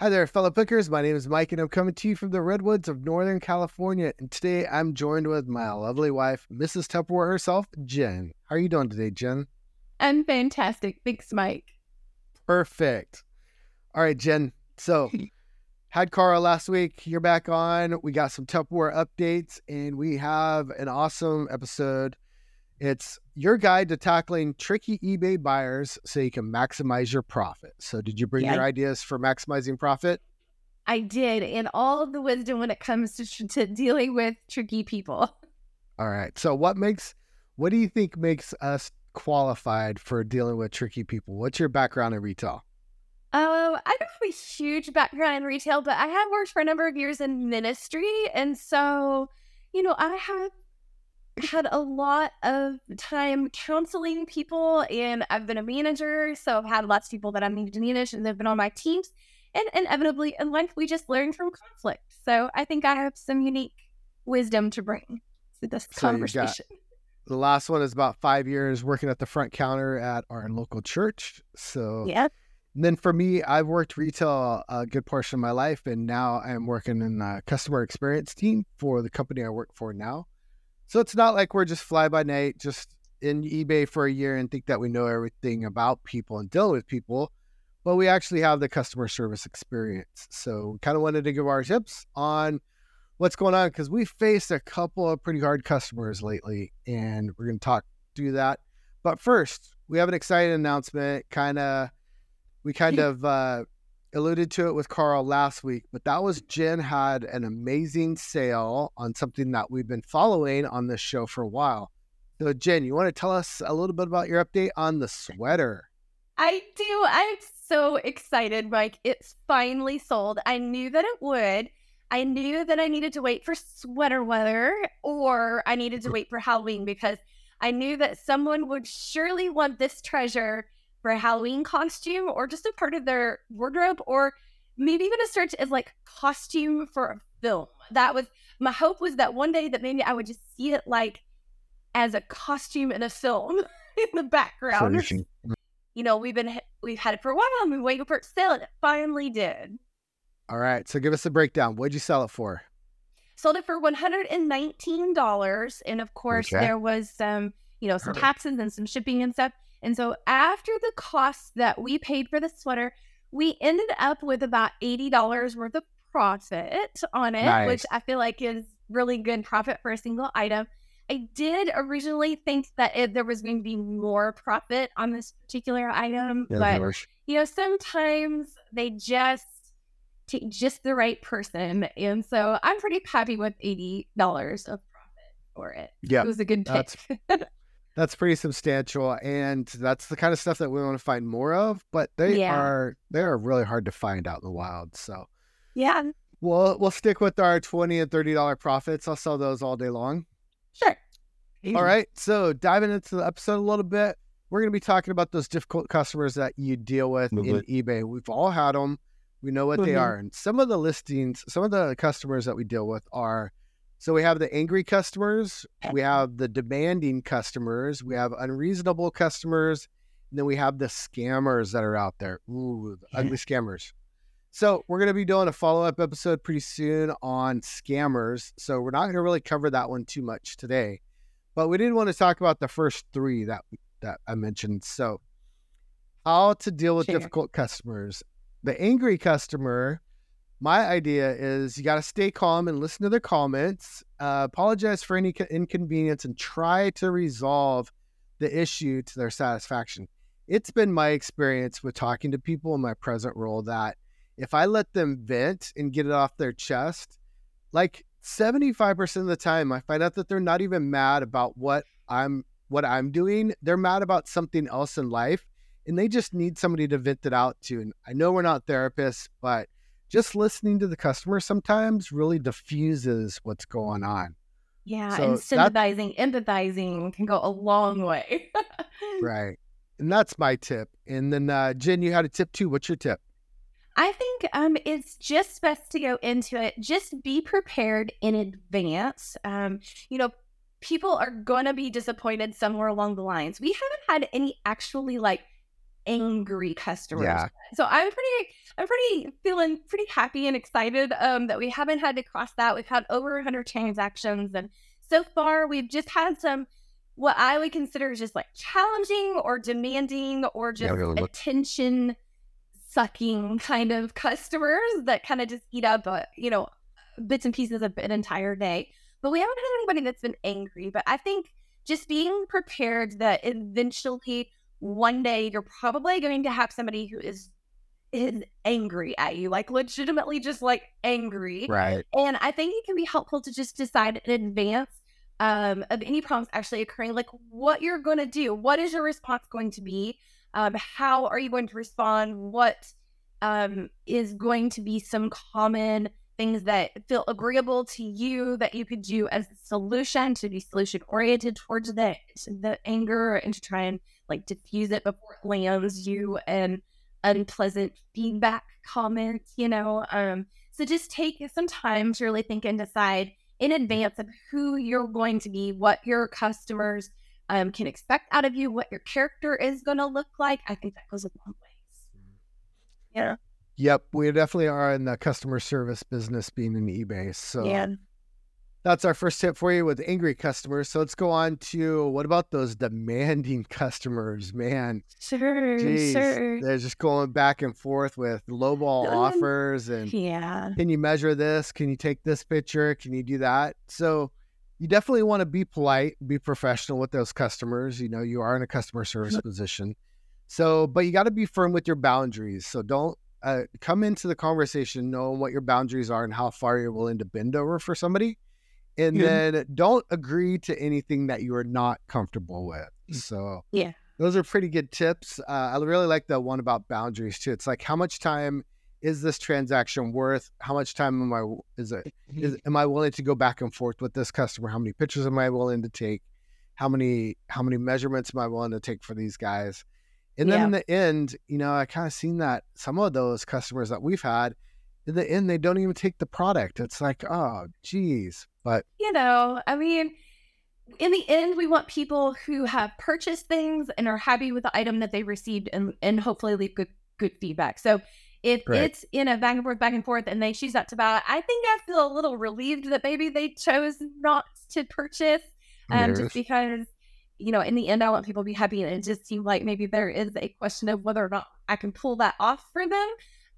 Hi there, fellow pickers. My name is Mike, and I'm coming to you from the redwoods of Northern California. And today I'm joined with my lovely wife, Mrs. Tupperware herself, Jen. How are you doing today, Jen? I'm fantastic. Thanks, Mike. Perfect. All right, Jen. So, had Carl last week. You're back on. We got some Tupperware updates, and we have an awesome episode. It's your guide to tackling tricky eBay buyers so you can maximize your profit. So, did you bring Yeah. your ideas for maximizing profit? I did, and all of the wisdom when it comes to, to dealing with tricky people. All right. So, what makes, what do you think makes us qualified for dealing with tricky people? What's your background in retail? Oh, I don't have a huge background in retail, but I have worked for a number of years in ministry. And so, you know, I have had a lot of time counseling people, and I've been a manager. So I've had lots of people that I needed to manage, and they've been on my teams. And inevitably in life, we just learn from conflict. So I think I have some unique wisdom to bring to this So conversation. The last one is about five years working at the front counter at our local church. So, Yeah. And then for me, I've worked retail a good portion of my life, and now I'm working in a customer experience team for the company I work for now. So it's not like we're just fly by night, just in eBay for a year and think that we know everything about people and deal with people, but we actually have the customer service experience. So kind of wanted to give our tips on what's going on because we faced a couple of pretty hard customers lately, and we're going to talk through that. But first, we have an exciting announcement. Kind of, we kind of uh, alluded to it with Carl last week, but that was Jen had an amazing sale on something that we've been following on this show for a while. So, Jen, you want to tell us a little bit about your update on the sweater? I do. I'm so excited, Mike. It's finally sold. I knew that it would. I knew that I needed to wait for sweater weather or I needed to wait for Halloween because I knew that someone would surely want this treasure for a Halloween costume or just a part of their wardrobe or maybe even a search as like costume for a film. That was my hope was that one day that maybe I would just see it like as a costume in a film in the background you know, we've been we've had it for a while and we waited for it to sell, and it finally did. All right. So, give us a breakdown. What'd you sell it for? Sold it for one hundred and nineteen dollars, and of course Okay. there was some, you know, some taxes and some shipping and stuff. And so after the cost that we paid for the sweater, we ended up with about eighty dollars worth of profit on it, Nice. which I feel like is really good profit for a single item. I did originally think that it, there was going to be more profit on this particular item, but you know, sometimes they just take just the right person. And so I'm pretty happy with $80 of profit for it. Yeah. It was a good pick. That's- That's pretty substantial, and that's the kind of stuff that we want to find more of. But they Yeah. are they are really hard to find out in the wild. So yeah, we'll we'll stick with our twenty and thirty dollar profits. I'll sell those all day long. sure. All right. So diving into the episode a little bit, we're going to be talking about those difficult customers that you deal with Move in it. eBay. We've all had them. We know what they Mhm. are. And some of the listings, some of the customers that we deal with are so we have the angry customers, we have the demanding customers, we have unreasonable customers, and then we have the scammers that are out there. Ooh, the Yeah. ugly scammers. So we're going to be doing a follow up episode pretty soon on scammers. So we're not going to really cover that one too much today, but we did want to talk about the first three that that I mentioned. So how to deal with Sure. difficult customers. The angry customer. My idea is you got to stay calm and listen to their comments. Uh, apologize for any inconvenience and try to resolve the issue to their satisfaction. It's been my experience with talking to people in my present role that if I let them vent and get it off their chest, like 75% of the time I find out that they're not even mad about what I'm what I'm doing. They're mad about something else in life and they just need somebody to vent it out to. And I know we're not therapists, but just listening to the customer sometimes really diffuses what's going on. Yeah. So and sympathizing, empathizing can go a long way. Right. And that's my tip. And then uh Jen, you had a tip too. What's your tip? I think um, it's just best to go into it. Just be prepared in advance. Um, you know, people are gonna be disappointed somewhere along the lines. We haven't had any actually like angry customers. Yeah. So I'm pretty, I'm pretty feeling pretty happy and excited um, that we haven't had to cross that. We've had over 100 transactions, and so far we've just had some what I would consider just like challenging or demanding or just really attention sucking kind of customers that kind of just eat up, uh, you know, bits and pieces of an entire day. But we haven't had anybody that's been angry. But I think just being prepared that eventually one day you're probably going to have somebody who is is angry at you, like legitimately just like angry. Right. And I think it can be helpful to just decide in advance um, of any problems actually occurring, like what you're going to do. What is your response going to be? Um, how are you going to respond? What um, is going to be some common things that feel agreeable to you that you could do as a solution to be solution oriented towards the the anger and to try and like diffuse it before it lands you an unpleasant feedback comment, you know. Um, so just take some time to really think and decide in advance of who you're going to be, what your customers um, can expect out of you, what your character is going to look like. I think that goes a long ways. Yeah. Yep, we definitely are in the customer service business being in eBay. So yeah. That's our first tip for you with angry customers. So let's go on to what about those demanding customers, man? Sure. Jeez, Sure. they're just going back and forth with lowball Um, offers and Yeah. can you measure this? Can you take this picture? Can you do that? So you definitely want to be polite, be professional with those customers. You know, you are in a customer service position. So, but you got to be firm with your boundaries. So don't uh, come into the conversation knowing what your boundaries are and how far you're willing to bend over for somebody. And Yeah. then don't agree to anything that you are not comfortable with. So, Mm. Yeah. those are pretty good tips. Uh, I really like the one about boundaries too. It's like, how much time is this transaction worth? How much time am I is it is am I willing to go back and forth with this customer? How many pictures am I willing to take? How many how many measurements am I willing to take for these guys? And then Yeah. in the end, you know, I kind of seen that some of those customers that we've had, in the end, they don't even take the product. It's like, oh, geez. But you know, I mean, in the end, we want people who have purchased things and are happy with the item that they received and, and hopefully leave good good feedback. So if Right. it's in a back and forth, back and forth, and they choose not to buy, I think I feel a little relieved that maybe they chose not to purchase. Um, Yes. just because, you know, in the end, I want people to be happy, and it just seemed like maybe there is a question of whether or not I can pull that off for them.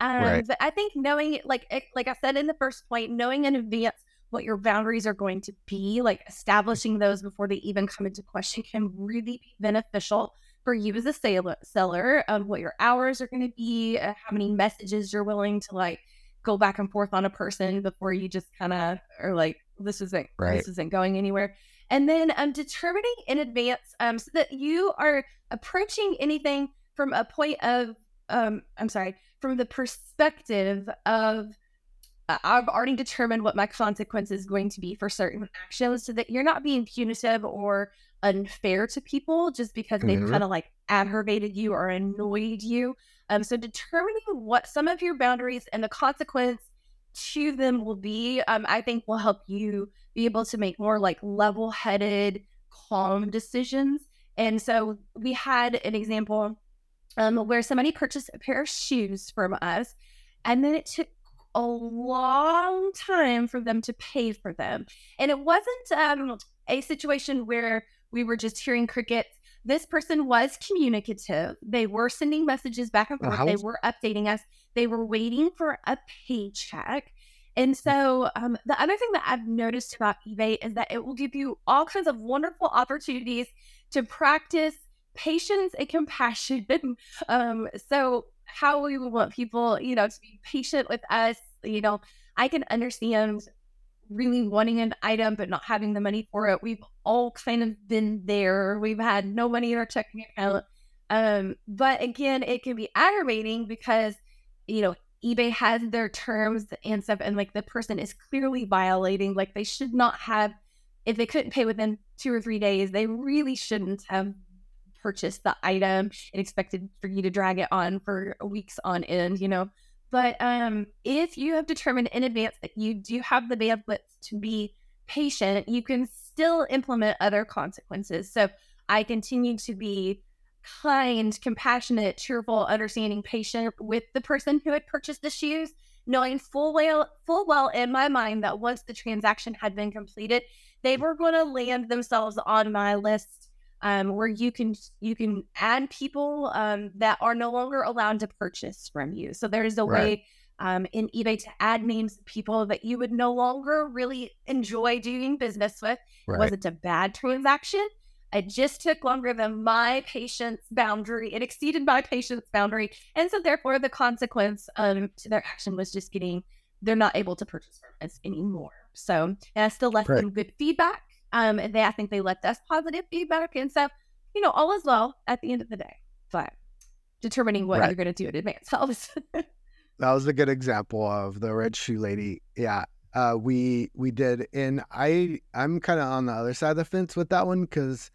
Um, Right. But I think knowing, like, like I said in the first point, knowing in advance what your boundaries are going to be, like establishing those before they even come into question, can really be beneficial for you as a sale- seller. of what your hours are going to be, uh, how many messages you're willing to like go back and forth on a person before you just kind of are like, this isn't Right. this isn't going anywhere. And then um, determining in advance um, so that you are approaching anything from a point of, um, I'm sorry, from the perspective of I've already determined what my consequence is going to be for certain actions so that you're not being punitive or unfair to people just because they've Mhm. kind of like aggravated you or annoyed you. Um, so determining what some of your boundaries and the consequence to them will be, um, I think will help you be able to make more like level headed, calm decisions. And so we had an example um, where somebody purchased a pair of shoes from us, and then it took a long time for them to pay for them. And it wasn't um, a situation where we were just hearing crickets. This person was communicative. They were sending messages back and forth. how they was- were updating us. They were waiting for a paycheck. And so, um, the other thing that I've noticed about eBay is that it will give you all kinds of wonderful opportunities to practice patience and compassion. um, so, how we want people, you know, to be patient with us. You know, I can understand really wanting an item but not having the money for it. We've all kind of been there. We've had no money in our checking account. Um, but again, it can be aggravating because, you know, eBay has their terms and stuff, and like the person is clearly violating, like they should not have, if they couldn't pay within two or three days, they really shouldn't have purchased the item and expected for you to drag it on for weeks on end, you know. But um, if you have determined in advance that you do have the bandwidth to be patient, you can still implement other consequences. So I continue to be kind, compassionate, cheerful, understanding, patient with the person who had purchased the shoes, knowing full well, full well in my mind that once the transaction had been completed, they were going to land themselves on my list um, where you can you can add people um, that are no longer allowed to purchase from you. So there's a Right. way um, in eBay to add names of people that you would no longer really enjoy doing business with. It Right. wasn't a bad transaction. It just took longer than my patience boundary. It exceeded my patience boundary. And so therefore the consequence um, to their action was just getting they're not able to purchase from us anymore. So and I still left Right. them good feedback. Um, and they I think they left us positive feedback. And so, you know, all is well at the end of the day. But determining what Right. you're gonna do in advance helps. that was a good example of the red shoe lady. Yeah. Uh, we we did, and I I'm kind of on the other side of the fence with that one because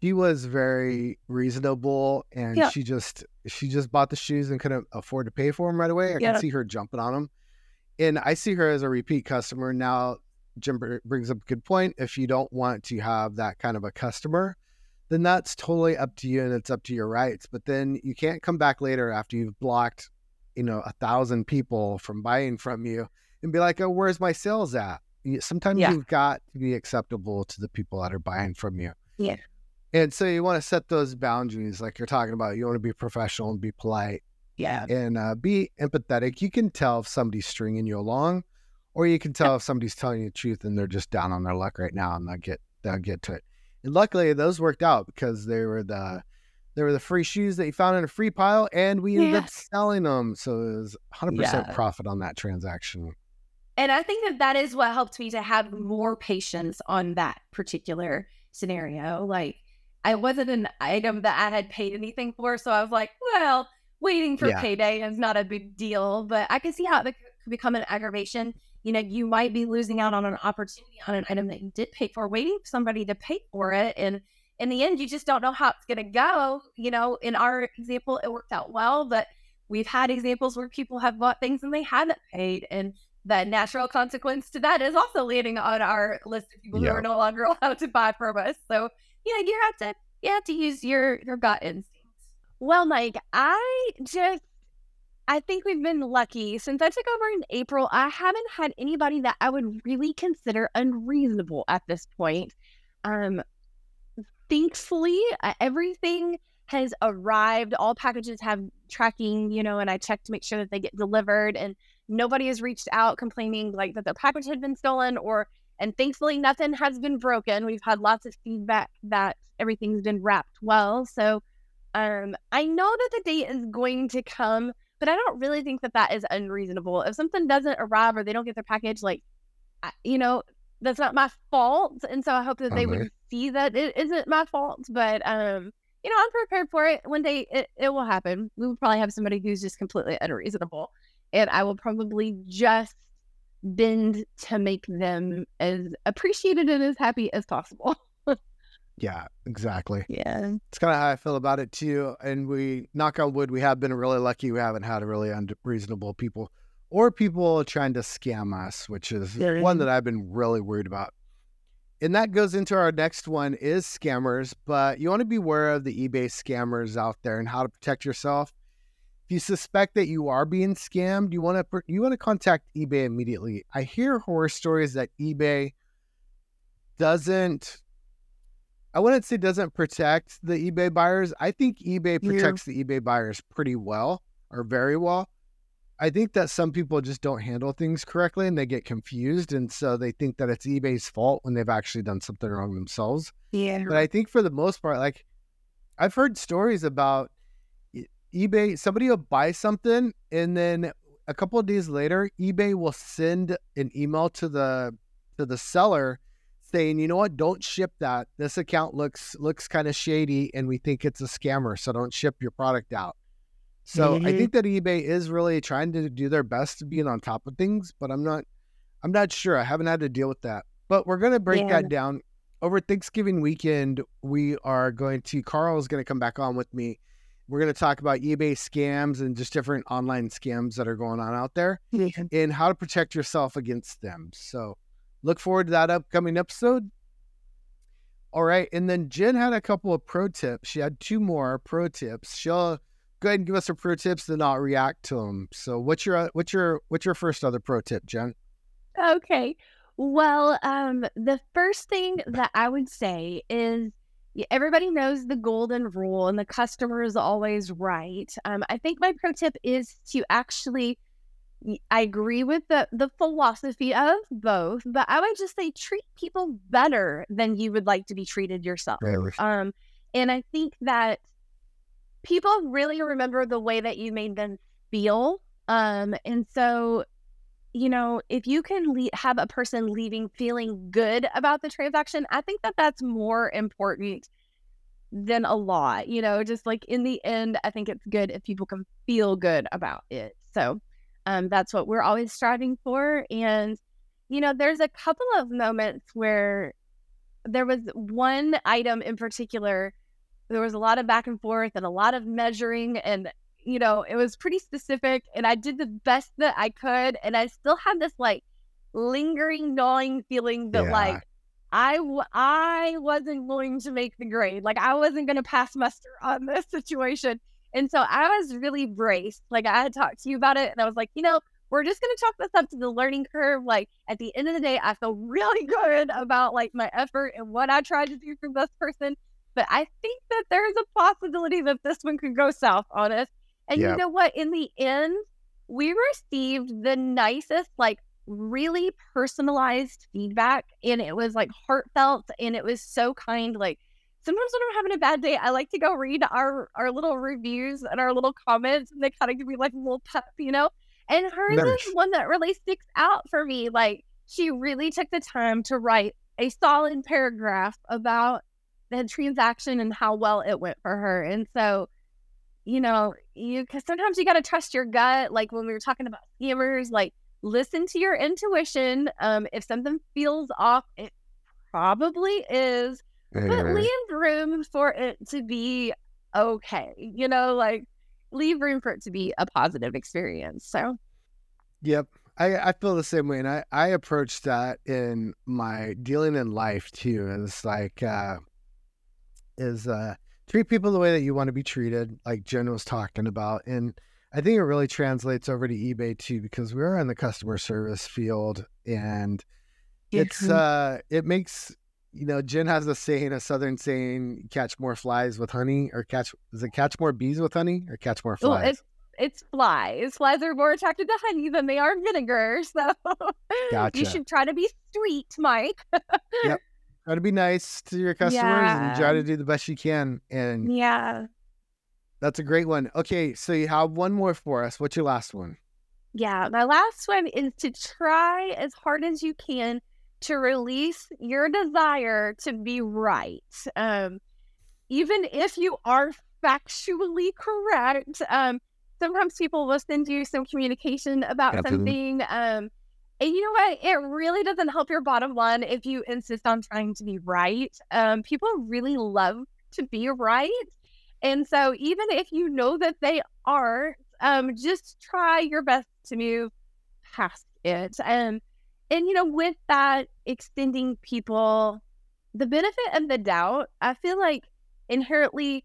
she was very reasonable, and Yeah. she just she just bought the shoes and couldn't afford to pay for them right away. I Yeah. can see her jumping on them, and I see her as a repeat customer now. Jim br- brings up a good point. If you don't want to have that kind of a customer, then that's totally up to you and it's up to your rights. But then you can't come back later after you've blocked, you know, a thousand people from buying from you and be like, oh, where's my sales at? Sometimes Yeah. you've got to be acceptable to the people that are buying from you. Yeah. And so you want to set those boundaries, like you're talking about. You want to be professional and be polite yeah. and uh, be empathetic. You can tell if somebody's stringing you along, or you can tell if somebody's telling you the truth and they're just down on their luck right now, and they'll get they'll get to it. And luckily, those worked out because they were the they were the free shoes that you found in a free pile, and we ended up selling them. So it was 100 percent Yeah. profit on that transaction. And I think that that is what helped me to have more patience on that particular scenario. Like, I wasn't an item that I had paid anything for. So I was like, well, waiting for Yeah. payday is not a big deal. But I can see how it could become an aggravation. You know, you might be losing out on an opportunity on an item that you did pay for, waiting for somebody to pay for it. And in the end, you just don't know how it's going to go. You know, in our example, it worked out well, but we've had examples where people have bought things and they haven't paid. And the natural consequence to that is also landing on our list of people Yeah. who are no longer allowed to buy from us. So yeah, you have to you have to use your your gut instincts. Well, Mike, I just I think we've been lucky since I took over in April. I haven't had anybody that I would really consider unreasonable at this point. Um, thankfully, everything has arrived. All packages have tracking, you know, and I check to make sure that they get delivered. And nobody has reached out complaining like that their package had been stolen or and thankfully nothing has been broken we've had lots of feedback that everything's been wrapped well so um i know that the date is going to come but i don't really think that that is unreasonable. If something doesn't arrive or they don't get their package like I, you know that's not my fault and so i hope that they would see that it isn't my fault but um you know i'm prepared for it. One day it, it will happen. We will probably have somebody who's just completely unreasonable and I will probably just bend to make them as appreciated and as happy as possible. Yeah, exactly. Yeah. It's kind of how I feel about it too. And we knock on wood, we have been really lucky. We haven't had really unreasonable people or people trying to scam us, which is Yeah. one that I've been really worried about. And that goes into our next one is scammers, but you want to be aware of the eBay scammers out there and how to protect yourself. If you suspect that you are being scammed, you want to you want to contact eBay immediately. I hear horror stories that eBay doesn't I wouldn't say doesn't protect the eBay buyers. I think eBay Yeah. protects the eBay buyers pretty well or very well. I think that some people just don't handle things correctly and they get confused. And so they think that it's eBay's fault when they've actually done something wrong themselves. Yeah. But I think for the most part, like I've heard stories about eBay, somebody will buy something and then a couple of days later, eBay will send an email to the to the seller saying, you know what, don't ship that. This account looks looks kind of shady and we think it's a scammer. So don't ship your product out. So I Mhm. think that eBay is really trying to do their best to being on top of things, but I'm not I'm not sure. I haven't had to deal with that. But we're gonna break Yeah. that down. Over Thanksgiving weekend, we are going to Carl is gonna come back on with me. We're gonna talk about eBay scams and just different online scams that are going on out there and how to protect yourself against them. So look forward to that upcoming episode. All right. And then Jen had a couple of pro tips. She had two more pro tips. She'll go ahead and give us her pro tips, then I'll react to them. So what's your what's your what's your first other pro tip, Jen? Okay. Well, um, the first thing that I would say is everybody knows the golden rule and the customer is always right. Um, I think my pro tip is to actually I agree with the the philosophy of both, but I would just say treat people better than you would like to be treated yourself. Um, and I think that people really remember the way that you made them feel. Um, and so, you know, if you can le- have a person leaving feeling good about the transaction, I think that that's more important than a lot. You know, just like in the end, I think it's good if people can feel good about it. So, um, that's what we're always striving for. And, you know, there's a couple of moments where there was one item in particular, there was a lot of back and forth and a lot of measuring. And, you know, it was pretty specific. And I did the best that I could. And I still had this like lingering, gnawing feeling that, yeah. like, I w- I wasn't going to make the grade. Like I wasn't going to pass muster on this situation. And so I was really braced. Like I had talked to you about it and I was like, you know, we're just going to chalk this up to the learning curve. Like at the end of the day, I feel really good about like my effort and what I tried to do for this person. But I think that there's a possibility that this one could go south on us. And yep. you know what? In the end, we received the nicest, like really personalized feedback. And it was like heartfelt and it was so kind. Like sometimes when I'm having a bad day, I like to go read our our little reviews and our little comments, and they kind of give me like a little pep, you know. And hers nice. is one that really sticks out for me. Like she really took the time to write a solid paragraph about the transaction and how well it went for her. And so, you know, you because sometimes you got to trust your gut. Like when we were talking about scammers, like listen to your intuition. Um, if something feels off, it probably is but leave room for it to be okay. You know, like leave room for it to be a positive experience. So, yep. I, I feel the same way. And I, I approach that in my dealing in life too. Is like, uh, is, uh, treat people the way that you want to be treated, like Jen was talking about. And I think it really translates over to eBay too, because we're in the customer service field and it's, uh, it makes you know, Jen has a saying, a southern saying, catch more flies with honey, or catch, is it catch more bees with honey, or catch more flies? Well, it's, it's flies. Flies are more attracted to honey than they are vinegar. So gotcha. you should try to be sweet, Mike. yep. Try to be nice to your customers yeah. and try to do the best you can. And yeah, that's a great one. Okay. So you have one more for us. What's your last one? Yeah. My last one is to try as hard as you can to release your desire to be right. Um, even if you are factually correct, um, sometimes people will send you some communication about Absolutely. something. Um, and you know what? It really doesn't help your bottom line if you insist on trying to be right. Um, people really love to be right. And so, even if you know that they aren't, um, just try your best to move past it. And and you know, with that extending people the benefit of the doubt, I feel like inherently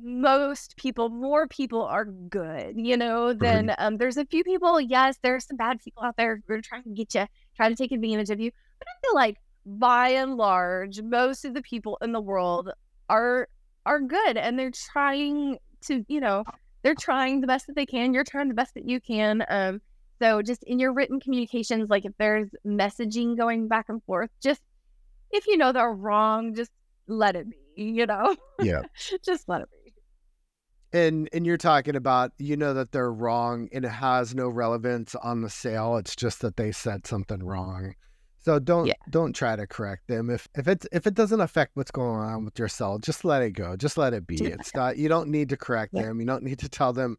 most people, more people are good, you know, than mm-hmm. um, there's a few people, yes, there's some bad people out there who are trying to get you, trying to take advantage of you. But I feel like by and large, most of the people in the world are are good and they're trying to, you know, they're trying the best that they can. You're trying the best that you can. Um, so just in your written communications, like if there's messaging going back and forth, just if you know they're wrong, just let it be, you know? Yeah. just let it be. And and you're talking about you know that they're wrong and it has no relevance on the sale. It's just that they said something wrong. So don't yeah. don't try to correct them. If if it if it doesn't affect what's going on with your sell, just let it go. Just let it be. It's not you don't need to correct yeah. them. You don't need to tell them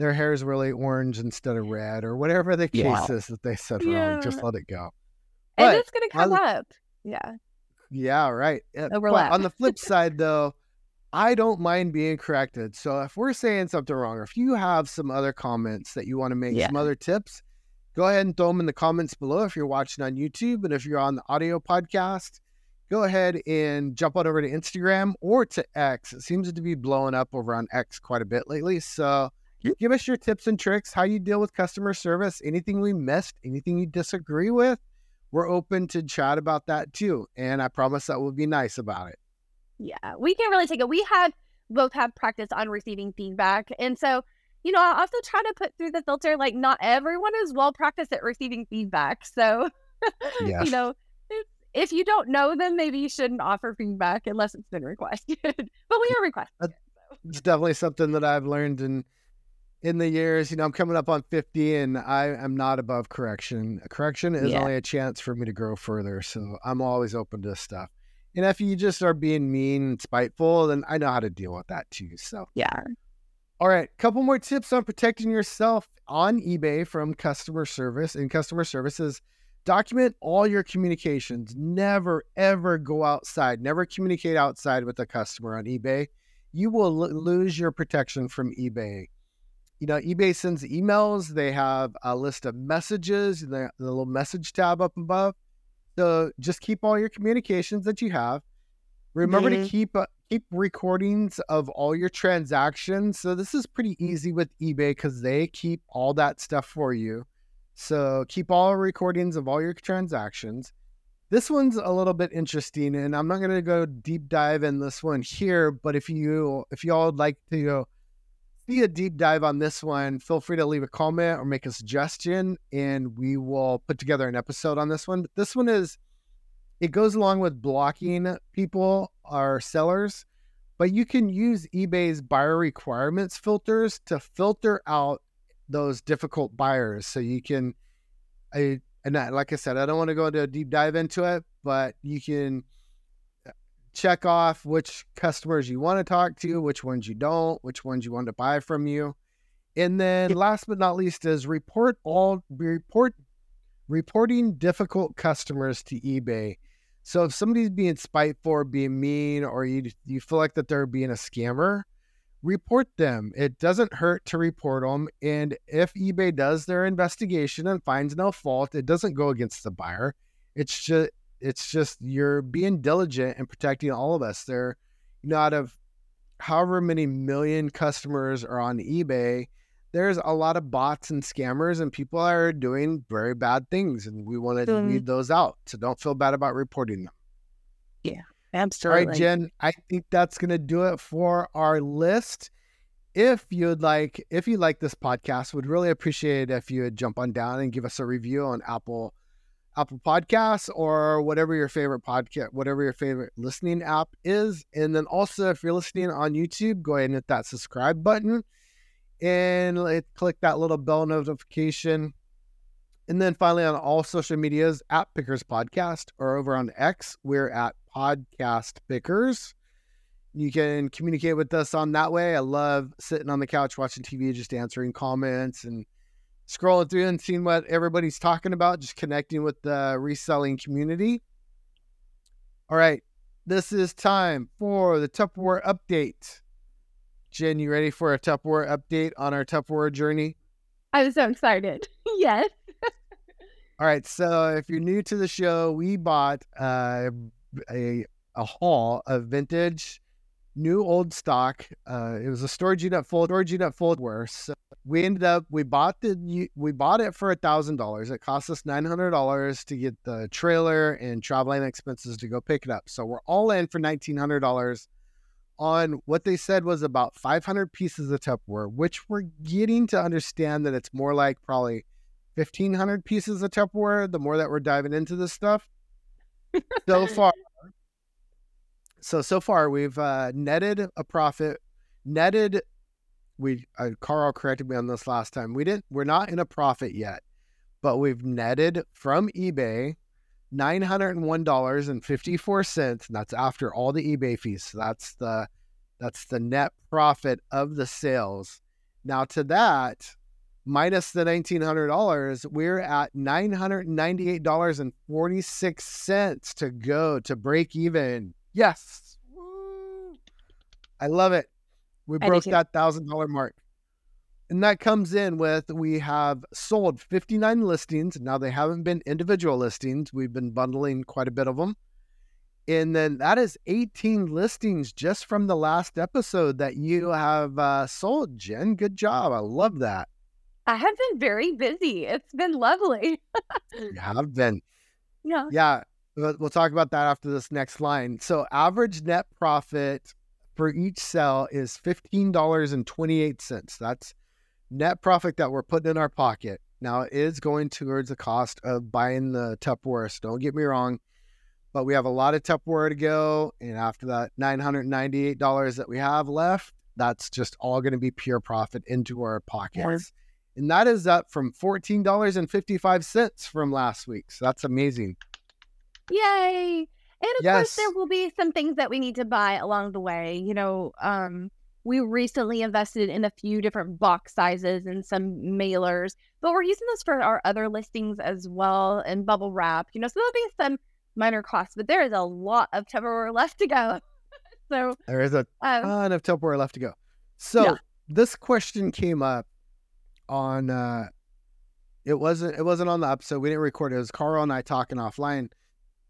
their hair is really orange instead of red or whatever the case yeah. is that they said yeah. wrong. Just let it go. But and it's gonna come on, up. Yeah. Yeah, right. Overlap. But on the flip side though, I don't mind being corrected. So if we're saying something wrong, or if you have some other comments that you want to make, yeah. some other tips, go ahead and throw them in the comments below if you're watching on YouTube. And if you're on the audio podcast, go ahead and jump on over to Instagram or to X. It seems to be blowing up over on X quite a bit lately. So give us your tips and tricks, how you deal with customer service, anything we missed, anything you disagree with. We're open to chat about that too. And I promise that we'll be nice about it. Yeah, we can really take it. We have both have practice on receiving feedback. And so, you know, I also try to put through the filter like not everyone is well practiced at receiving feedback. So, yes. you know, if you don't know them, maybe you shouldn't offer feedback unless it's been requested. but we are requested. So. It's definitely something that I've learned in in the years. You know, I'm coming up on 50, and I am not above correction. Correction is yeah. only a chance for me to grow further. So I'm always open to stuff. And if you just are being mean and spiteful, then I know how to deal with that too. So yeah. All right, couple more tips on protecting yourself on eBay from customer service and customer services document all your communications. Never, ever go outside. Never communicate outside with a customer on eBay. You will l- lose your protection from eBay. You know, eBay sends emails. They have a list of messages, the, the little message tab up above. So just keep all your communications that you have. Remember mm-hmm. to keep uh, keep recordings of all your transactions. So this is pretty easy with eBay because they keep all that stuff for you. So keep all recordings of all your transactions. This one's a little bit interesting, and I'm not going to go deep dive in this one here. But if you if y'all would like to go see a deep dive on this one, feel free to leave a comment or make a suggestion, and we will put together an episode on this one. But this one is it goes along with blocking people or sellers, but you can use eBay's buyer requirements filters to filter out those difficult buyers. So you can, I and I, like I said, I don't want to go into a deep dive into it, but you can check off which customers you want to talk to, which ones you don't, which ones you want to buy from you. And then last but not least is report all report reporting difficult customers to eBay. So if somebody's being spiteful or being mean or you you feel like that they're being a scammer, report them. It doesn't hurt to report them. And if eBay does their investigation and finds no fault, it doesn't go against the buyer. It's just it's just you're being diligent and protecting all of us. There, you know, out of however many million customers are on eBay, there's a lot of bots and scammers and people are doing very bad things and we want to mm. weed those out. So don't feel bad about reporting them. Yeah. Absolutely. All right, Jen, I think that's going to do it for our list. If you'd like, if you like this podcast, would really appreciate if you would jump on down and give us a review on Apple, Apple Podcasts or whatever your favorite podcast, whatever your favorite listening app is. And then also, if you're listening on YouTube, go ahead and hit that subscribe button and click that little bell notification. And then finally, on all social medias, at Pickers Podcast or over on X, we're at Podcast Pickers. You can communicate with us on that way. I love sitting on the couch watching TV, just answering comments and scrolling through and seeing what everybody's talking about, just connecting with the reselling community. All right, this is time for the Tupperware update. Jen, you ready for a Tupperware update on our Tupperware journey? I'm so excited. yes. All right, so if you're new to the show, we bought uh, a a haul of vintage, new old stock. Uh, it was a storage unit full storage unit full worth. So we ended up we bought the we bought it for a thousand dollars. It cost us nine hundred dollars to get the trailer and traveling expenses to go pick it up. So we're all in for nineteen hundred dollars on what they said was about 500 pieces of Tupperware, which we're getting to understand that it's more like probably 1500 pieces of Tupperware the more that we're diving into this stuff so far, so so far we've uh, netted a profit. Netted, we uh, Carl corrected me on this last time. We didn't. We're not in a profit yet, but we've netted from eBay nine hundred and one dollars and fifty four cents, and that's after all the eBay fees. So that's the that's the net profit of the sales. Now to that, minus the $1,900, we're at $998.46 to go to break even. Yes. I love it. We broke that $1,000 mark. And that comes in with we have sold 59 listings. Now they haven't been individual listings. We've been bundling quite a bit of them. And then that is 18 listings just from the last episode that you have uh, sold, Jen. Good job. I love that. I have been very busy. It's been lovely. you have been. Yeah. Yeah. We'll talk about that after this next line. So, average net profit for each sell is $15.28. That's net profit that we're putting in our pocket. Now, it is going towards the cost of buying the Tupperware. So, don't get me wrong but we have a lot of Tupperware to go. And after that $998 that we have left, that's just all going to be pure profit into our pockets. And that is up from $14.55 from last week. So that's amazing. Yay. And of yes. course, there will be some things that we need to buy along the way. You know, um, we recently invested in a few different box sizes and some mailers, but we're using those for our other listings as well and bubble wrap. You know, so there'll be some minor costs, but there is a lot of Tupperware left to go. so there is a um, ton of Tupperware left to go. So yeah. this question came up on uh it wasn't it wasn't on the episode. We didn't record it. It was Carl and I talking offline.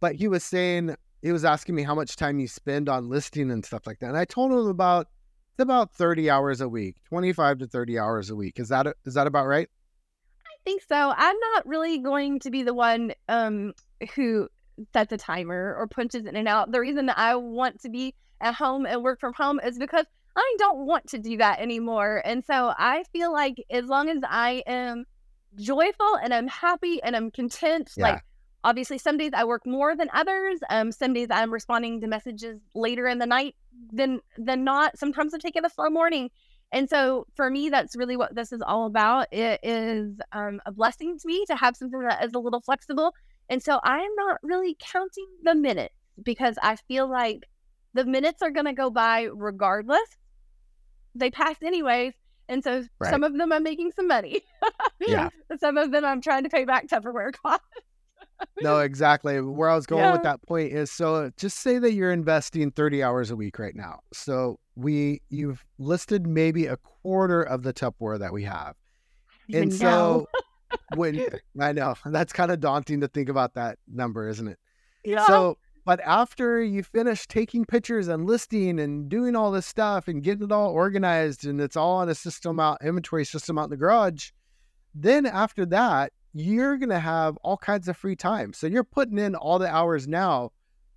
But he was saying he was asking me how much time you spend on listing and stuff like that. And I told him about it's about 30 hours a week, 25 to 30 hours a week. Is that is that about right? I think so. I'm not really going to be the one um who sets a timer or punches in and out. The reason that I want to be at home and work from home is because I don't want to do that anymore. And so I feel like as long as I am joyful and I'm happy and I'm content, yeah. like obviously some days I work more than others. Um, some days I'm responding to messages later in the night than than not. Sometimes I'm taking a slow morning. And so for me, that's really what this is all about. It is um, a blessing to me to have something that is a little flexible and so I'm not really counting the minutes because I feel like the minutes are going to go by regardless. They pass anyways. And so right. some of them I'm making some money. yeah. Some of them I'm trying to pay back Tupperware costs. No, exactly. Where I was going yeah. with that point is so just say that you're investing 30 hours a week right now. So we you've listed maybe a quarter of the Tupperware that we have. And so when I know that's kind of daunting to think about that number, isn't it? Yeah. So, but after you finish taking pictures and listing and doing all this stuff and getting it all organized and it's all on a system out inventory system out in the garage, then after that, you're going to have all kinds of free time. So you're putting in all the hours now,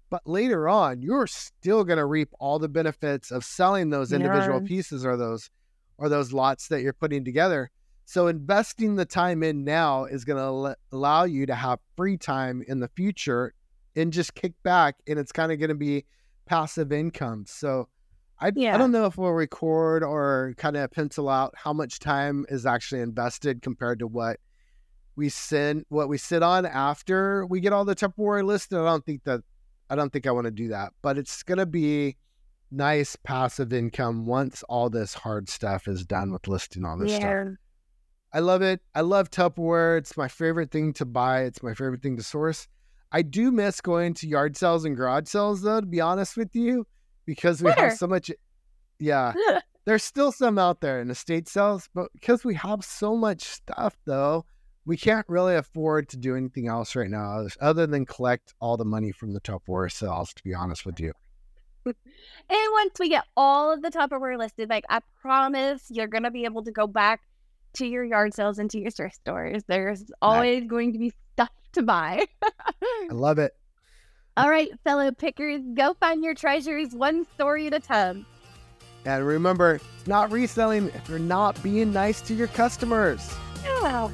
but later on, you're still going to reap all the benefits of selling those individual yeah. pieces or those or those lots that you're putting together. So investing the time in now is going to allow you to have free time in the future and just kick back and it's kind of going to be passive income. So I, yeah. I don't know if we'll record or kind of pencil out how much time is actually invested compared to what we send what we sit on after we get all the Tupperware listed. I don't think that I don't think I want to do that, but it's going to be nice passive income once all this hard stuff is done with listing all this yeah. stuff. I love it. I love Tupperware. It's my favorite thing to buy. It's my favorite thing to source. I do miss going to yard sales and garage sales though, to be honest with you, because we Where? have so much. Yeah, there's still some out there in estate sales, but because we have so much stuff though, we can't really afford to do anything else right now other than collect all the money from the Tupperware sales, to be honest with you. and once we get all of the Tupperware listed, like I promise you're going to be able to go back to your yard sales and to your thrift stores. There's always nice. going to be stuff to buy. I love it. All right, fellow pickers, go find your treasures one story at a time. And remember, it's not reselling if you're not being nice to your customers. Yeah.